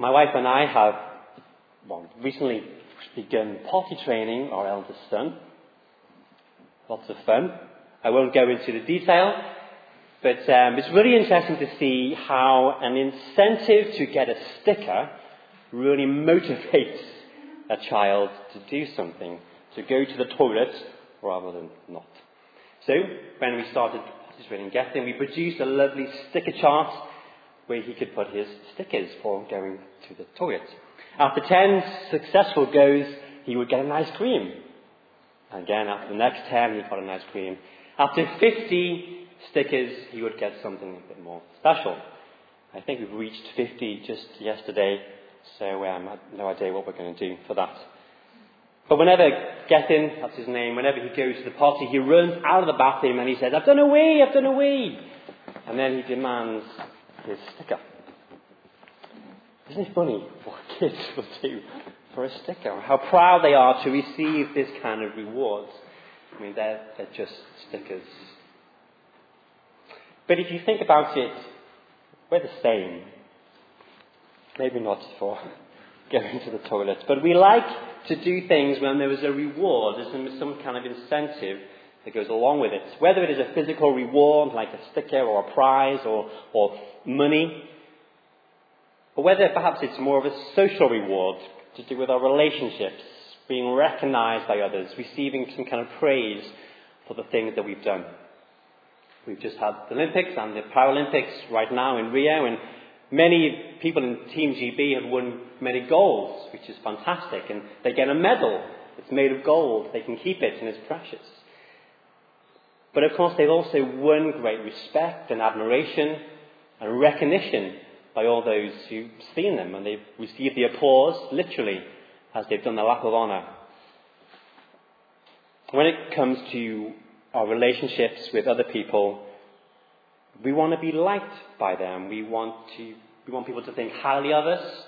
My wife and I have well, recently begun potty training our eldest son. Lots of fun. I won't go into the detail, but um, it's really interesting to see how an incentive to get a sticker really motivates a child to do something, to go to the toilet rather than not. So, when we started participating in Gethin, we produced a lovely sticker chart where he could put his stickers for going to the toilet. After 10 successful goes, he would get an ice cream. Again, after the next 10, he got an ice cream. After 50 stickers, he would get something a bit more special. I think we've reached 50 just yesterday, so um, I have no idea what we're going to do for that. But whenever Gethin, that's his name, whenever he goes to the party, he runs out of the bathroom and he says, I've done away, I've done away. And then he demands his sticker. Isn't it funny what kids will do for a sticker? How proud they are to receive this kind of rewards. I mean, they're, they're just stickers. But if you think about it, we're the same. Maybe not for going to the toilet, but we like to do things when there is a reward, there's some kind of incentive that goes along with it. Whether it is a physical reward, like a sticker or a prize or, or money, or whether perhaps it's more of a social reward to do with our relationships, being recognized by others, receiving some kind of praise for the things that we've done. We've just had the Olympics and the Paralympics right now in Rio, and many people in Team GB have won many golds, which is fantastic, and they get a medal. It's made of gold. They can keep it, and it's precious. But of course, they've also won great respect and admiration and recognition by all those who've seen them, and they've received the applause, literally, as they've done the lap of honour. When it comes to our relationships with other people, we want to be liked by them. We want to we want people to think highly of us.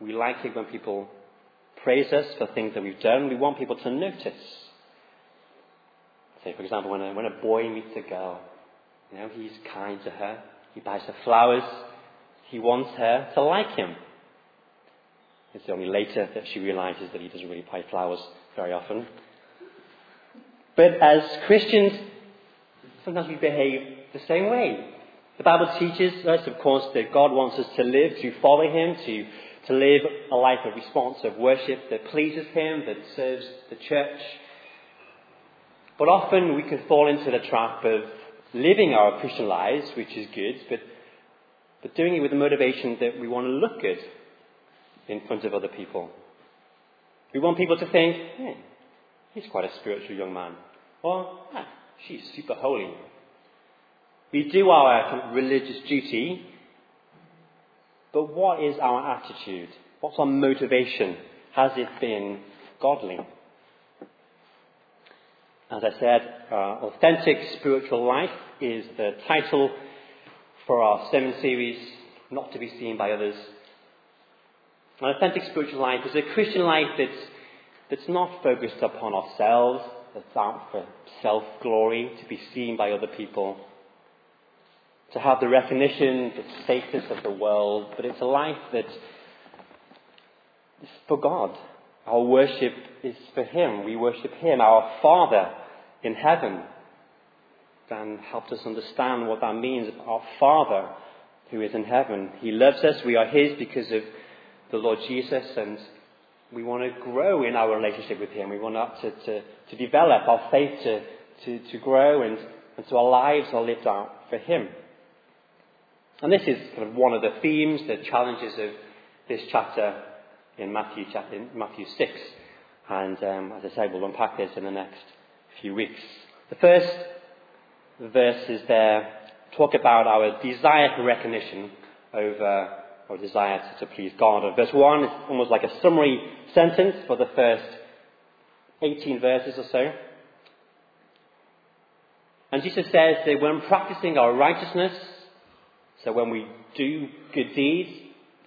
We like it when people praise us for things that we've done. We want people to notice. Say, for example, when a, when a boy meets a girl, you know, he's kind to her. He buys her flowers. He wants her to like him. It's only later that she realizes that he doesn't really buy flowers very often. But as Christians, sometimes we behave the same way. The Bible teaches us, of course, that God wants us to live, to follow Him, to, to live a life of response, of worship that pleases Him, that serves the church. But often we can fall into the trap of living our Christian lives, which is good, but, but doing it with the motivation that we want to look good in front of other people. We want people to think, he's quite a spiritual young man. Or, ah, she's super holy. We do our religious duty, but what is our attitude? What's our motivation? Has it been godly? As I said, uh, Authentic Spiritual Life is the title for our sermon series, Not to be Seen by Others. An authentic spiritual life is a Christian life that's, that's not focused upon ourselves, that's out for self glory, to be seen by other people, to have the recognition, the status of the world, but it's a life that is for God. Our worship is for Him. We worship Him, our Father in heaven. Dan helped us understand what that means. Our Father who is in heaven. He loves us. We are His because of the Lord Jesus, and we want to grow in our relationship with Him. We want to, to, to develop our faith to, to, to grow, and, and so our lives are lived out for Him. And this is kind of one of the themes, the challenges of this chapter in Matthew, chapter, Matthew 6. And um, as I say, we'll unpack this in the next few weeks. The first verses there talk about our desire for recognition over our desire to, to please God. And verse 1 is almost like a summary sentence for the first 18 verses or so. And Jesus says that when practicing our righteousness, so when we do good deeds,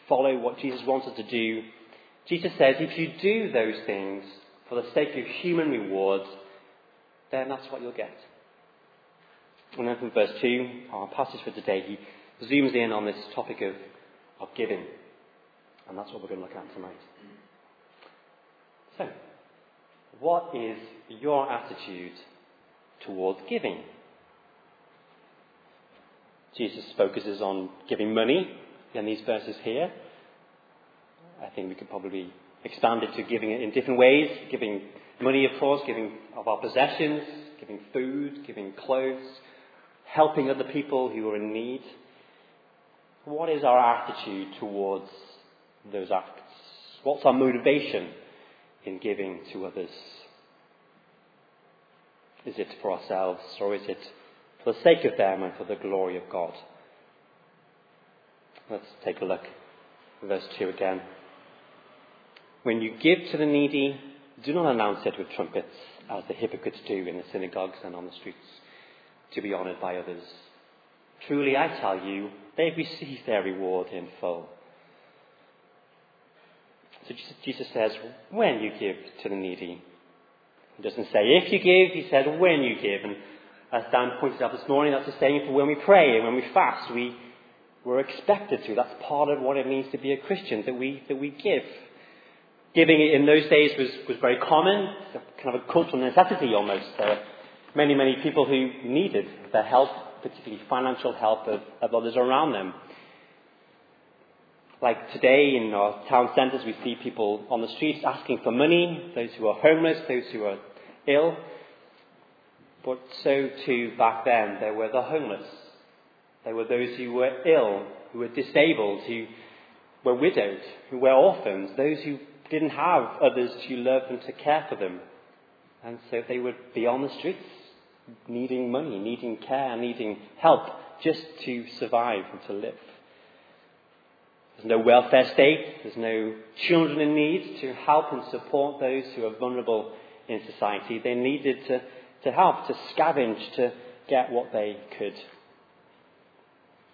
follow what Jesus wants us to do, Jesus says if you do those things for the sake of human rewards, then that's what you'll get. And then from verse 2, our passage for today, he zooms in on this topic of, of giving. And that's what we're going to look at tonight. So, what is your attitude towards giving? Jesus focuses on giving money in these verses here. I think we could probably expand it to giving it in different ways. Giving money, of course, giving of our possessions, giving food, giving clothes, helping other people who are in need. What is our attitude towards those acts? What's our motivation in giving to others? Is it for ourselves or is it for the sake of them and for the glory of God? Let's take a look. at Verse 2 again. When you give to the needy, do not announce it with trumpets, as the hypocrites do in the synagogues and on the streets, to be honoured by others. Truly, I tell you, they've received their reward in full. So Jesus says, when you give to the needy. He doesn't say if you give, he says when you give. And as Dan pointed out this morning, that's the same for when we pray and when we fast. We, we're expected to. That's part of what it means to be a Christian, that we, that we give. Giving in those days was, was very common, kind of a cultural necessity almost. There were many, many people who needed the help, particularly financial help of, of others around them. Like today in our town centres, we see people on the streets asking for money, those who are homeless, those who are ill. But so too back then, there were the homeless. There were those who were ill, who were disabled, who were widowed, who were orphans, those who didn't have others to love and to care for them. And so they would be on the streets, needing money, needing care, needing help just to survive and to live. There's no welfare state, there's no children in need to help and support those who are vulnerable in society. They needed to, to help, to scavenge, to get what they could.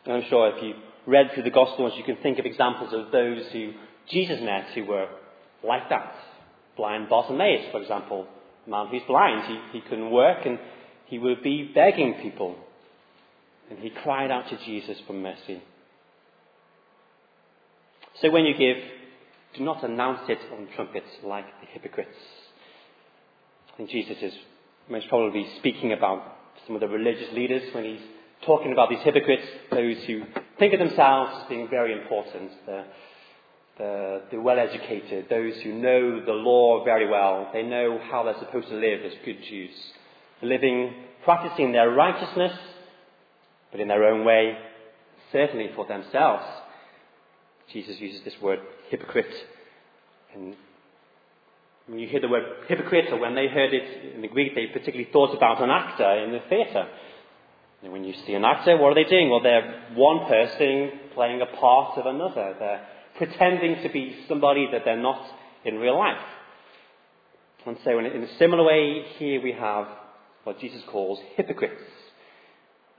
I'm sure if you read through the Gospels, you can think of examples of those who Jesus met who were like that. Blind Bartimaeus, for example, a man who's blind, he, he couldn't work and he would be begging people. And he cried out to Jesus for mercy. So when you give, do not announce it on trumpets like the hypocrites. I think Jesus is most probably speaking about some of the religious leaders when he's talking about these hypocrites, those who think of themselves as being very important, the, the, the well educated, those who know the law very well. They know how they're supposed to live as good Jews, living, practicing their righteousness, but in their own way, certainly for themselves. Jesus uses this word hypocrite. And when you hear the word hypocrite, or when they heard it in the Greek, they particularly thought about an actor in the theatre. And when you see an actor, what are they doing? Well, they're one person playing a part of another. They're pretending to be somebody that they're not in real life. And so, in a similar way, here we have what Jesus calls hypocrites.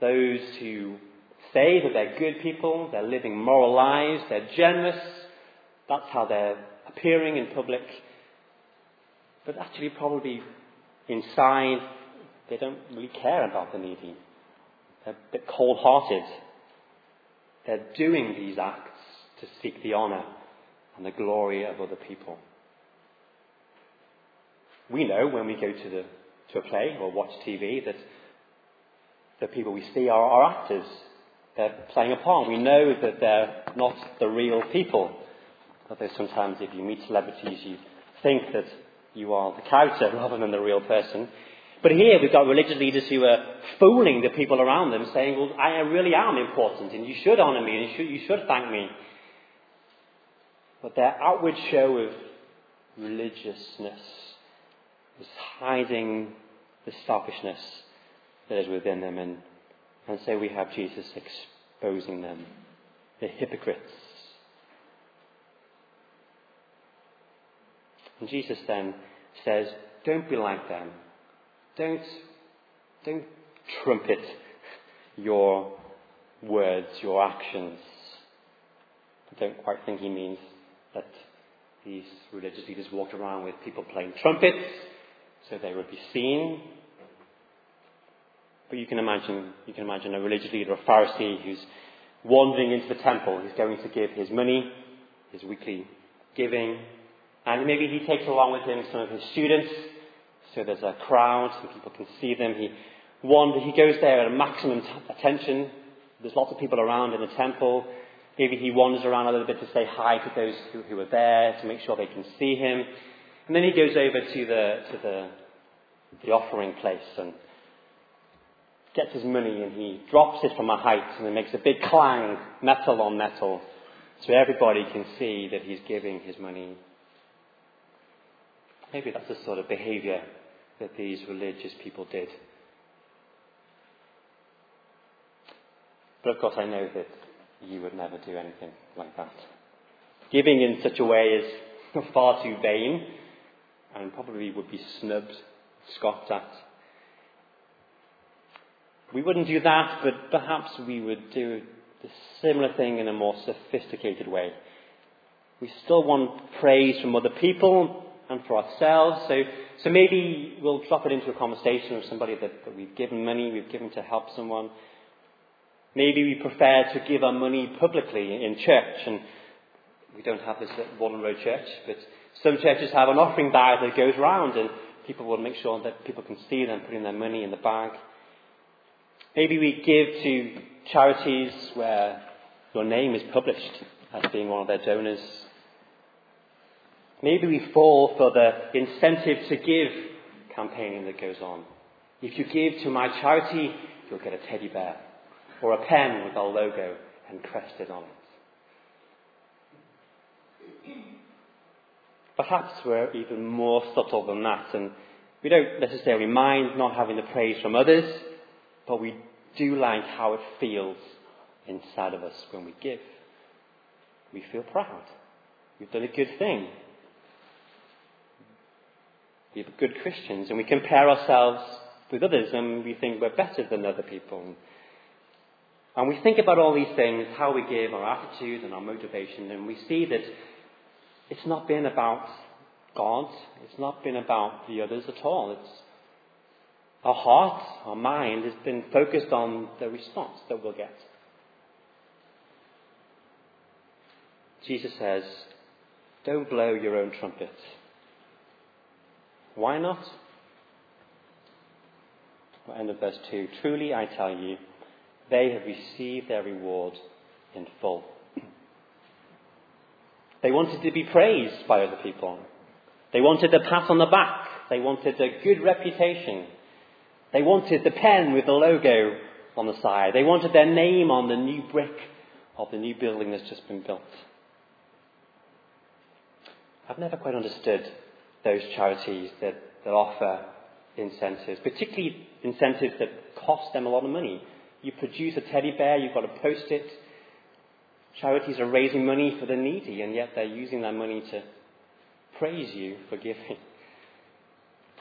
Those who say that they're good people, they're living moral lives, they're generous. That's how they're appearing in public. But actually, probably inside, they don't really care about the needy. They're a bit cold hearted. They're doing these acts to seek the honour and the glory of other people. We know when we go to, the, to a play or watch TV that the people we see are, are actors. They're playing a part. We know that they're not the real people. Although sometimes if you meet celebrities, you think that you are the character rather than the real person. But here we've got religious leaders who are fooling the people around them, saying, Well, I really am important, and you should honour me, and you should, you should thank me. But their outward show of religiousness is hiding the selfishness that is within them. And, and so we have Jesus exposing them, the hypocrites. And Jesus then says, Don't be like them. Don't, don't trumpet your words, your actions. I don't quite think he means that these religious leaders walked around with people playing trumpets so they would be seen. But you can imagine, you can imagine a religious leader, a Pharisee, who's wandering into the temple. He's going to give his money his weekly giving. And maybe he takes along with him some of his students, so there's a crowd, and people can see them. He wanders, he goes there at maximum t- attention. There's lots of people around in the temple. Maybe he wanders around a little bit to say hi to those who, who are there, to make sure they can see him. And then he goes over to the, to the, the offering place and gets his money and he drops it from a height and it makes a big clang, metal on metal, so everybody can see that he's giving his money. Maybe that's the sort of behavior that these religious people did. But of course, I know that you would never do anything like that. Giving in such a way is far too vain and probably would be snubbed, scoffed at. We wouldn't do that, but perhaps we would do the similar thing in a more sophisticated way. We still want praise from other people and for ourselves, so, so maybe we'll drop it into a conversation with somebody that, that we've given money, we've given to help someone. Maybe we prefer to give our money publicly in church, and we don't have this at Warden Road Church, but some churches have an offering bag that goes round, and people will make sure that people can see them putting their money in the bag. Maybe we give to charities where your name is published as being one of their donors. Maybe we fall for the incentive to give campaigning that goes on. If you give to my charity, you'll get a teddy bear or a pen with our logo encrusted on it. Perhaps we're even more subtle than that, and we don't necessarily mind not having the praise from others, but we do like how it feels inside of us when we give. We feel proud. We've done a good thing. We're good Christians, and we compare ourselves with others, and we think we're better than other people. And we think about all these things, how we give, our attitude and our motivation, and we see that it's not been about God, it's not been about the others at all. It's our heart, our mind has been focused on the response that we'll get. Jesus says, Don't blow your own trumpet. Why not? End of verse 2 Truly I tell you, they have received their reward in full. They wanted to be praised by other people. They wanted a pat on the back. They wanted a good reputation. They wanted the pen with the logo on the side. They wanted their name on the new brick of the new building that's just been built. I've never quite understood those charities that, that offer incentives, particularly incentives that cost them a lot of money. You produce a teddy bear, you've got to post it. Charities are raising money for the needy, and yet they're using that money to praise you for giving.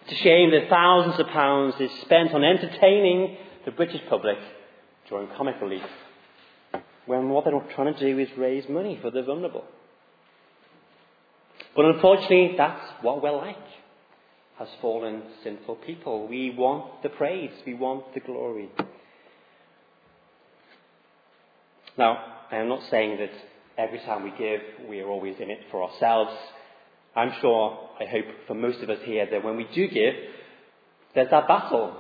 It's a shame that thousands of pounds is spent on entertaining the British public during comic relief, when what they're not trying to do is raise money for the vulnerable. But unfortunately, that's what we're like as fallen, sinful people. We want the praise, we want the glory. Now, I am not saying that every time we give, we are always in it for ourselves. I'm sure, I hope for most of us here, that when we do give, there's that battle,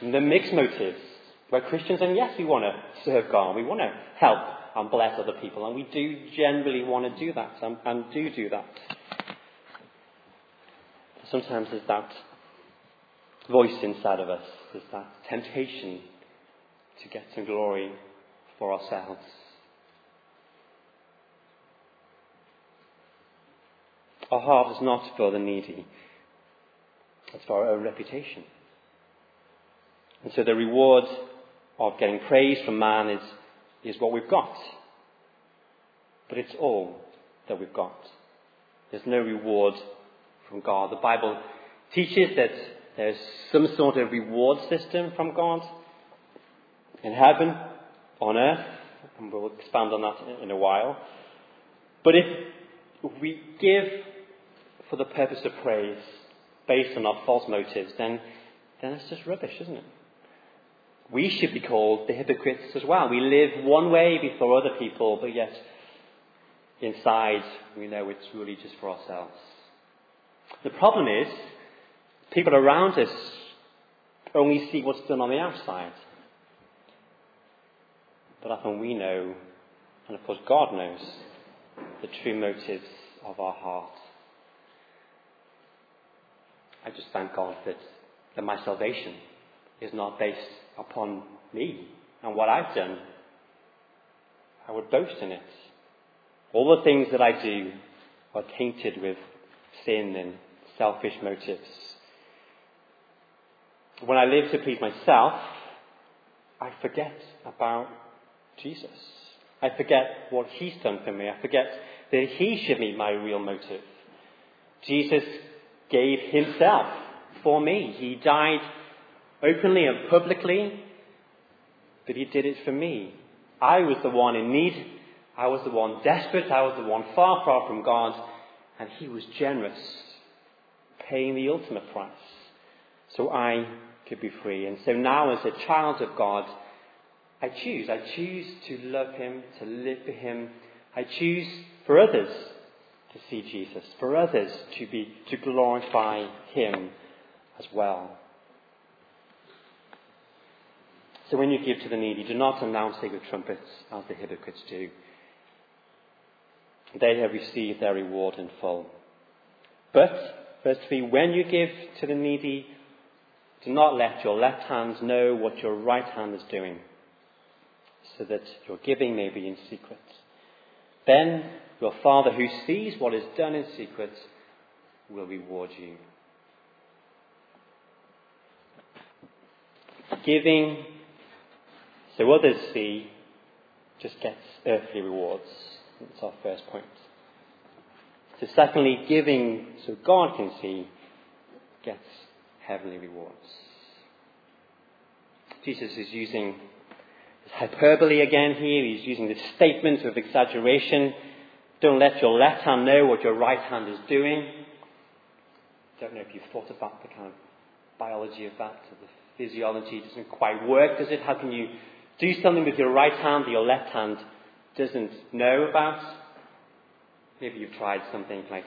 the mixed motives. We're Christians, and yes, we want to serve God, we want to help and bless other people, and we do generally want to do that, and, and do do that. Sometimes there's that voice inside of us, there's that temptation to get some glory for ourselves. Our heart is not for the needy, it's for our own reputation. And so the reward of getting praise from man is, is what we've got. But it's all that we've got. There's no reward from God. The Bible teaches that there's some sort of reward system from God in heaven, on earth, and we'll expand on that in a while. But if we give for the purpose of praise based on our false motives, then, then it's just rubbish, isn't it? We should be called the hypocrites as well. We live one way before other people, but yet inside we know it's really just for ourselves. The problem is, people around us only see what's done on the outside. But often we know, and of course God knows, the true motives of our heart. I just thank God that, that my salvation is not based upon me and what I've done. I would boast in it. All the things that I do are tainted with sin and selfish motives. When I live to please myself, I forget about Jesus. I forget what He's done for me. I forget that He should be my real motive. Jesus gave Himself for me. He died openly and publicly, but He did it for me. I was the one in need. I was the one desperate. I was the one far, far from God. And He was generous, paying the ultimate price. So I could be free. And so now, as a child of God, I choose. I choose to love Him, to live for Him. I choose for others to see Jesus, for others to be to glorify Him as well. So when you give to the needy, do not announce it with trumpets as the hypocrites do. They have received their reward in full. But, verse 3, when you give to the needy, do not let your left hand know what your right hand is doing, so that your giving may be in secret. Then your Father who sees what is done in secret will reward you. Giving so others see just gets earthly rewards. That's our first point. So secondly, giving so God can see gets heavenly rewards. Jesus is using hyperbole again here. He's using the statement of exaggeration. Don't let your left hand know what your right hand is doing. Don't know if you've thought about the kind of biology of that, the physiology. It doesn't quite work, does it? How can you do something with your right hand that your left hand doesn't know about? Maybe you've tried something like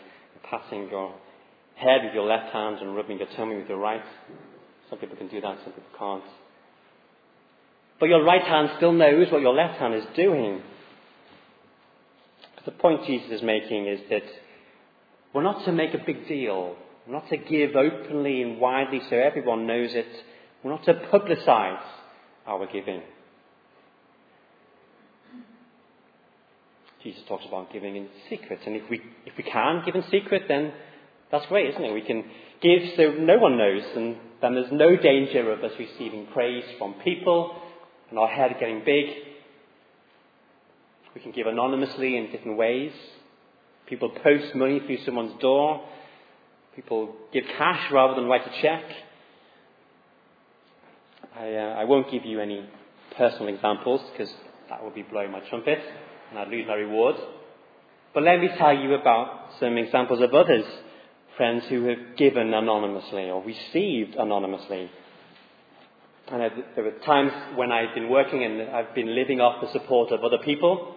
passing your head with your left hand and rubbing your tummy with your right. Some people can do that, some people can't. But your right hand still knows what your left hand is doing. The point Jesus is making is that we're not to make a big deal. We're not to give openly and widely so everyone knows it. We're not to publicize our giving. Jesus talks about giving in secret. And if we, if we can give in secret, then that's great, isn't it? We can give so no one knows, and then there's no danger of us receiving praise from people and our head getting big. We can give anonymously in different ways. People post money through someone's door. People give cash rather than write a check. I, uh, I won't give you any personal examples because that would be blowing my trumpet and I'd lose my reward. But let me tell you about some examples of others, friends who have given anonymously or received anonymously. And there were times when I've been working and I've been living off the support of other people,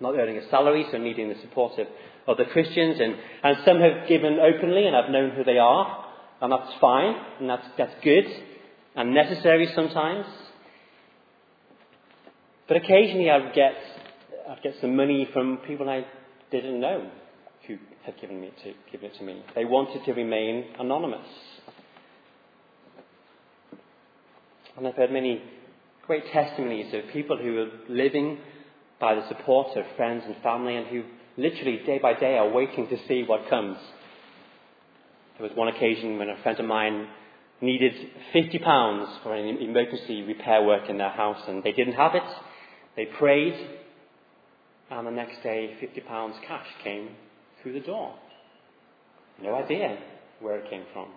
not earning a salary, so needing the support of other Christians. And, and some have given openly, and I've known who they are, and that's fine, and that's, that's good and necessary sometimes. But occasionally I would get I'd get some money from people I didn't know who had given, me to, given it to me. They wanted to remain anonymous. And I've heard many great testimonies of people who are living by the support of friends and family and who literally day by day are waiting to see what comes. There was one occasion when a friend of mine needed £50 for an emergency repair work in their house and they didn't have it. They prayed and the next day, £50 cash came through the door. No idea where it came from.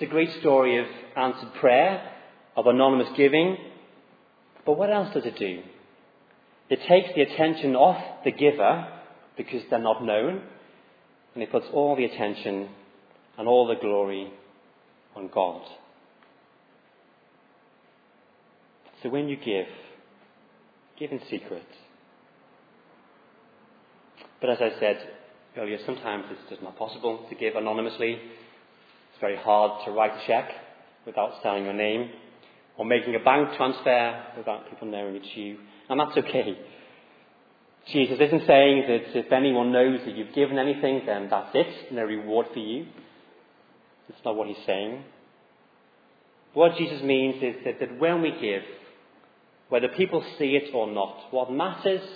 It's a great story of answered prayer, of anonymous giving. But what else does it do? It takes the attention off the giver because they're not known, and it puts all the attention and all the glory on God. So when you give, Give in secret. But as I said earlier, sometimes it's just not possible to give anonymously. It's very hard to write a check without signing your name, or making a bank transfer without people knowing it's you. And that's okay. Jesus isn't saying that if anyone knows that you've given anything, then that's it, no reward for you. That's not what he's saying. What Jesus means is that, that when we give, whether people see it or not, what matters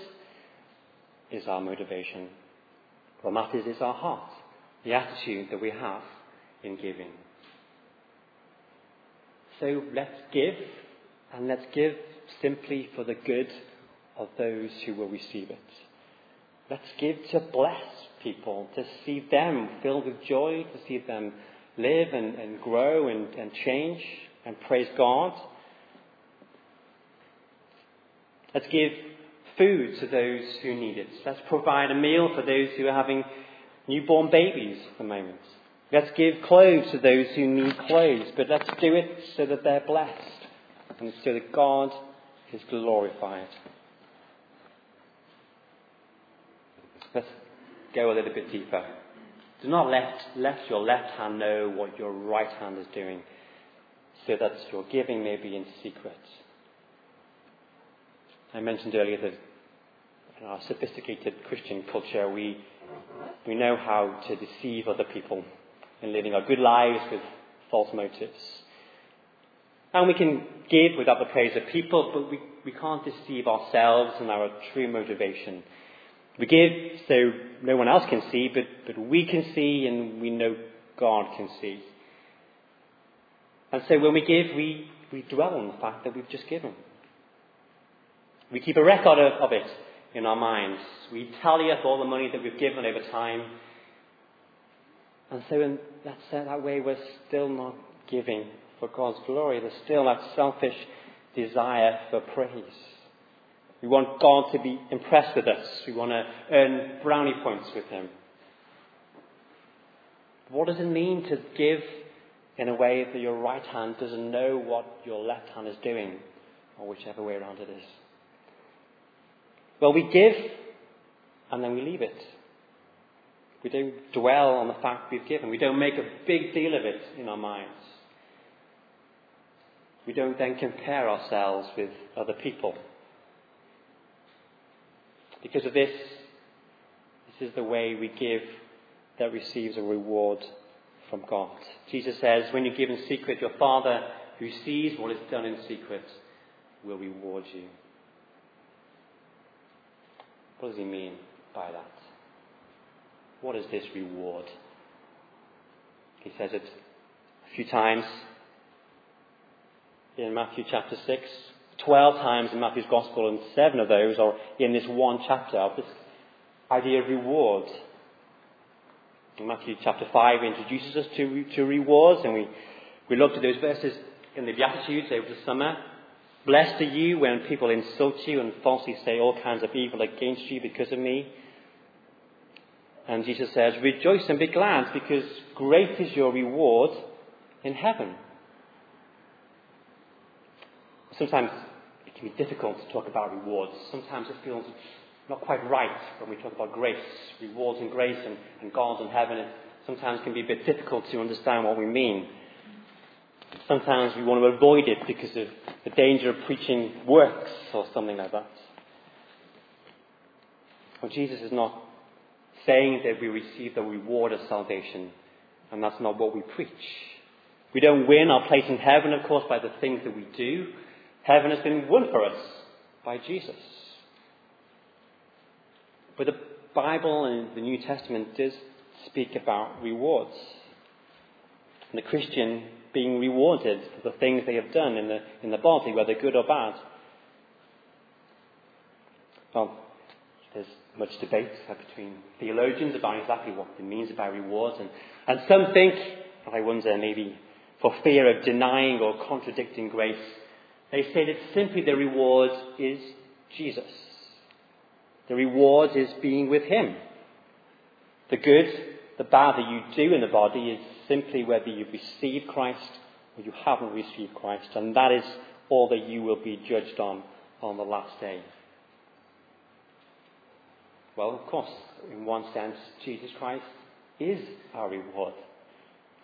is our motivation. What matters is our heart, the attitude that we have in giving. So let's give, and let's give simply for the good of those who will receive it. Let's give to bless people, to see them filled with joy, to see them live and, and grow and, and change and praise God. Let's give food to those who need it. Let's provide a meal for those who are having newborn babies at the moment. Let's give clothes to those who need clothes, but let's do it so that they're blessed and so that God is glorified. Let's go a little bit deeper. Do not let, let your left hand know what your right hand is doing, so that your giving may be in secret. I mentioned earlier that in our sophisticated Christian culture, we, we know how to deceive other people in living our good lives with false motives. And we can give without the praise of people, but we, we can't deceive ourselves and our true motivation. We give so no one else can see, but, but we can see and we know God can see. And so when we give, we, we dwell on the fact that we've just given. We keep a record of, of it in our minds. We tally up all the money that we've given over time. And so in that, that way, we're still not giving for God's glory. There's still that selfish desire for praise. We want God to be impressed with us. We want to earn brownie points with Him. What does it mean to give in a way that your right hand doesn't know what your left hand is doing, or whichever way around it is? Well, we give and then we leave it. We don't dwell on the fact we've given. We don't make a big deal of it in our minds. We don't then compare ourselves with other people. Because of this, this is the way we give that receives a reward from God. Jesus says, when you give in secret, your Father who sees what is done in secret will reward you. What does he mean by that? What is this reward? He says it a few times in Matthew chapter 6. Twelve times in Matthew's Gospel, and seven of those are in this one chapter of this idea of reward. In Matthew chapter 5 introduces us to, to rewards, and we, we looked at those verses in the Beatitudes over the summer. Blessed are you when people insult you and falsely say all kinds of evil against you because of me. And Jesus says, Rejoice and be glad, because great is your reward in heaven. Sometimes it can be difficult to talk about rewards. Sometimes it feels not quite right when we talk about grace, rewards and grace and, and God and heaven. It sometimes can be a bit difficult to understand what we mean. Sometimes we want to avoid it because of the danger of preaching works or something like that. Well, Jesus is not saying that we receive the reward of salvation, and that's not what we preach. We don't win our place in heaven, of course, by the things that we do. Heaven has been won for us by Jesus. But the Bible and the New Testament does speak about rewards. And the Christian being rewarded for the things they have done in the, in the body, whether good or bad. Well, there's much debate between theologians about exactly what it means about rewards. And, and some think, I wonder, maybe for fear of denying or contradicting grace, they say that simply the reward is Jesus. The reward is being with Him. The good, the bad that you do in the body is simply whether you've received Christ or you haven't received Christ, and that is all that you will be judged on on the last day. Well, of course, in one sense, Jesus Christ is our reward.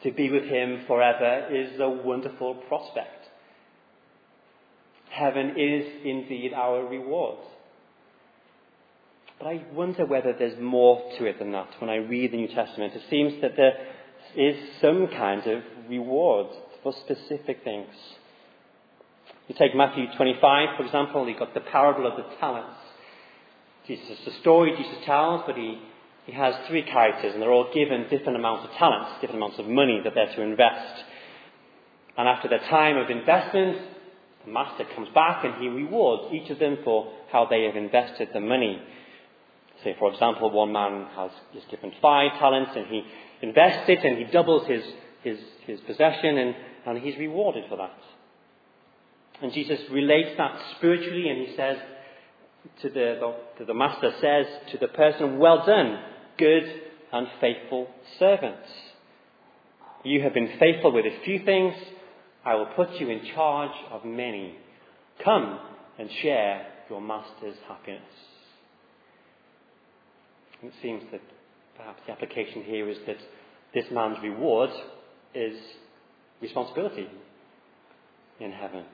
To be with Him forever is a wonderful prospect. Heaven is indeed our reward. But I wonder whether there's more to it than that. When I read the New Testament, it seems that there is some kind of reward for specific things. You take Matthew 25, for example, you've got the parable of the talents. Jesus, a story Jesus tells, but he, he has three characters, and they're all given different amounts of talents, different amounts of money that they're to invest. And after their time of investment, the master comes back and he rewards each of them for how they have invested the money. Say, for example, one man has is given five talents and he invests it and he doubles his, his, his possession and, and he's rewarded for that. And Jesus relates that spiritually and he says to the, the, the master says to the person, well done, good and faithful servants. You have been faithful with a few things. I will put you in charge of many. Come and share your master's happiness. It seems that perhaps the application here is that this man's reward is responsibility in heaven.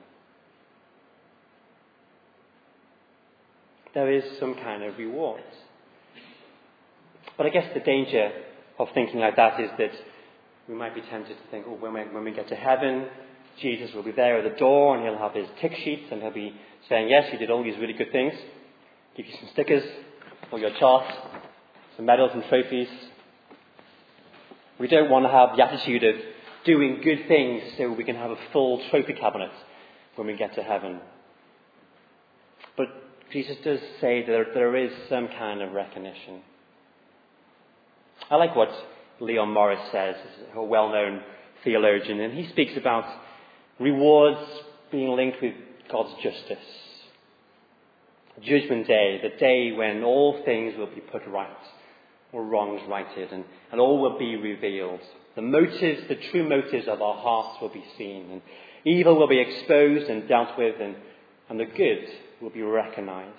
There is some kind of reward. But I guess the danger of thinking like that is that we might be tempted to think, oh, when we, when we get to heaven, Jesus will be there at the door and he'll have his tick sheets and he'll be saying, yes, you did all these really good things. Give you some stickers for your chart, some medals and trophies. We don't want to have the attitude of doing good things so we can have a full trophy cabinet when we get to heaven. But Jesus does say that there is some kind of recognition. I like what Leon Morris says, a well known theologian, and he speaks about rewards being linked with God's justice. Judgment Day, the day when all things will be put right, or wrongs righted, and, and all will be revealed. The motives, the true motives of our hearts will be seen, and evil will be exposed and dealt with, and, and the good will be recognized.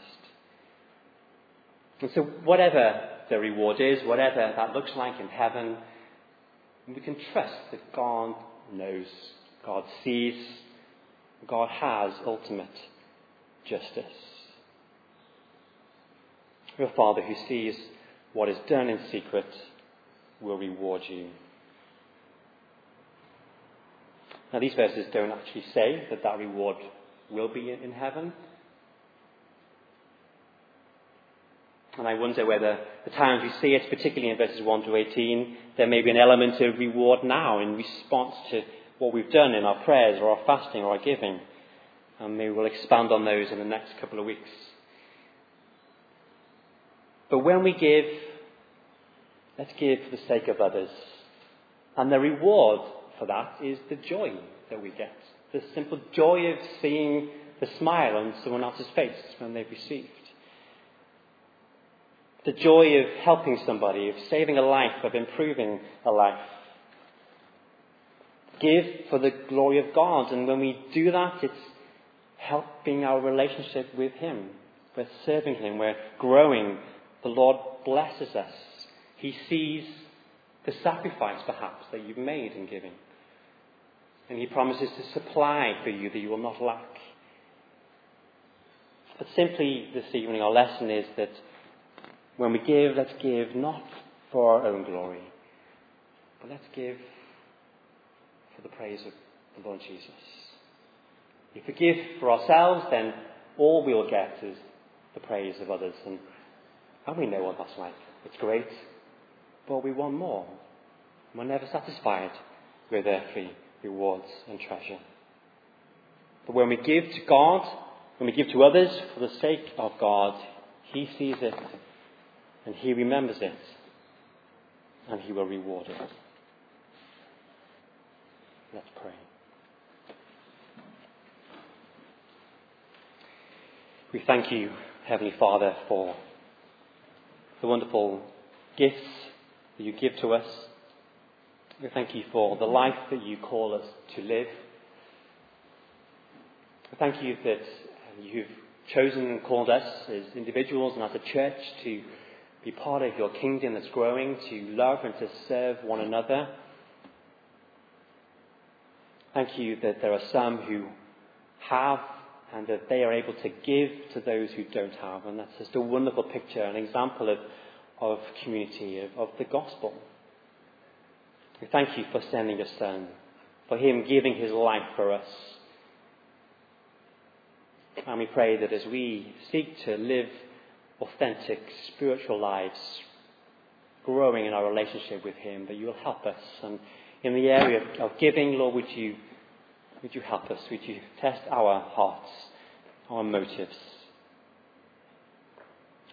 And so, whatever the reward is, whatever that looks like in heaven, we can trust that God knows God sees, God has ultimate justice. Your Father who sees what is done in secret will reward you. Now, these verses don't actually say that that reward will be in heaven. And I wonder whether the times we see it, particularly in verses 1 to 18, there may be an element of reward now in response to what we've done in our prayers or our fasting or our giving. And maybe we'll expand on those in the next couple of weeks. But when we give, let's give for the sake of others. And the reward for that is the joy that we get. The simple joy of seeing the smile on someone else's face when they've received. The joy of helping somebody, of saving a life, of improving a life give for the glory of God. And when we do that, it's helping our relationship with Him. We're serving Him. We're growing. The Lord blesses us. He sees the sacrifice, perhaps, that you've made in giving. And He promises to supply for you that you will not lack. But simply this evening, our lesson is that when we give, let's give not for our own glory, but let's give for the praise of the Lord Jesus. If we give for ourselves, then all we'll get is the praise of others. And, and we know what that's like. It's great, but we want more. We're never satisfied with earthly rewards and treasure. But when we give to God, when we give to others for the sake of God, He sees it and He remembers it and He will reward it. Let's pray. We thank you, Heavenly Father, for the wonderful gifts that you give to us. We thank you for the life that you call us to live. We thank you that you've chosen and called us as individuals and as a church to be part of your kingdom that's growing, to love and to serve one another. Thank you that there are some who have and that they are able to give to those who don't have. And that's just a wonderful picture, an example of, of community, of, of the gospel. We thank you for sending your Son, for him giving his life for us. And we pray that as we seek to live authentic spiritual lives, growing in our relationship with him, that you will help us. And in the area of, of giving, Lord, would you would you help us? Would you test our hearts, our motives?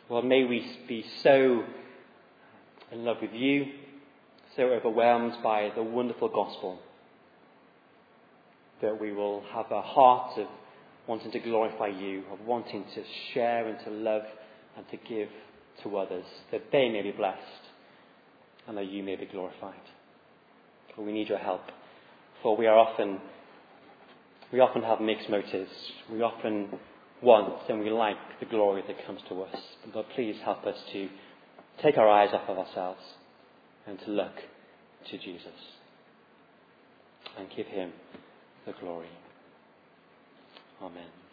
Well, may we be so in love with you, so overwhelmed by the wonderful gospel, that we will have a heart of wanting to glorify you, of wanting to share and to love and to give to others, that they may be blessed and that you may be glorified. For we need your help, for we are often we often have mixed motives. We often want and we like the glory that comes to us. But please help us to take our eyes off of ourselves and to look to Jesus and give him the glory. Amen.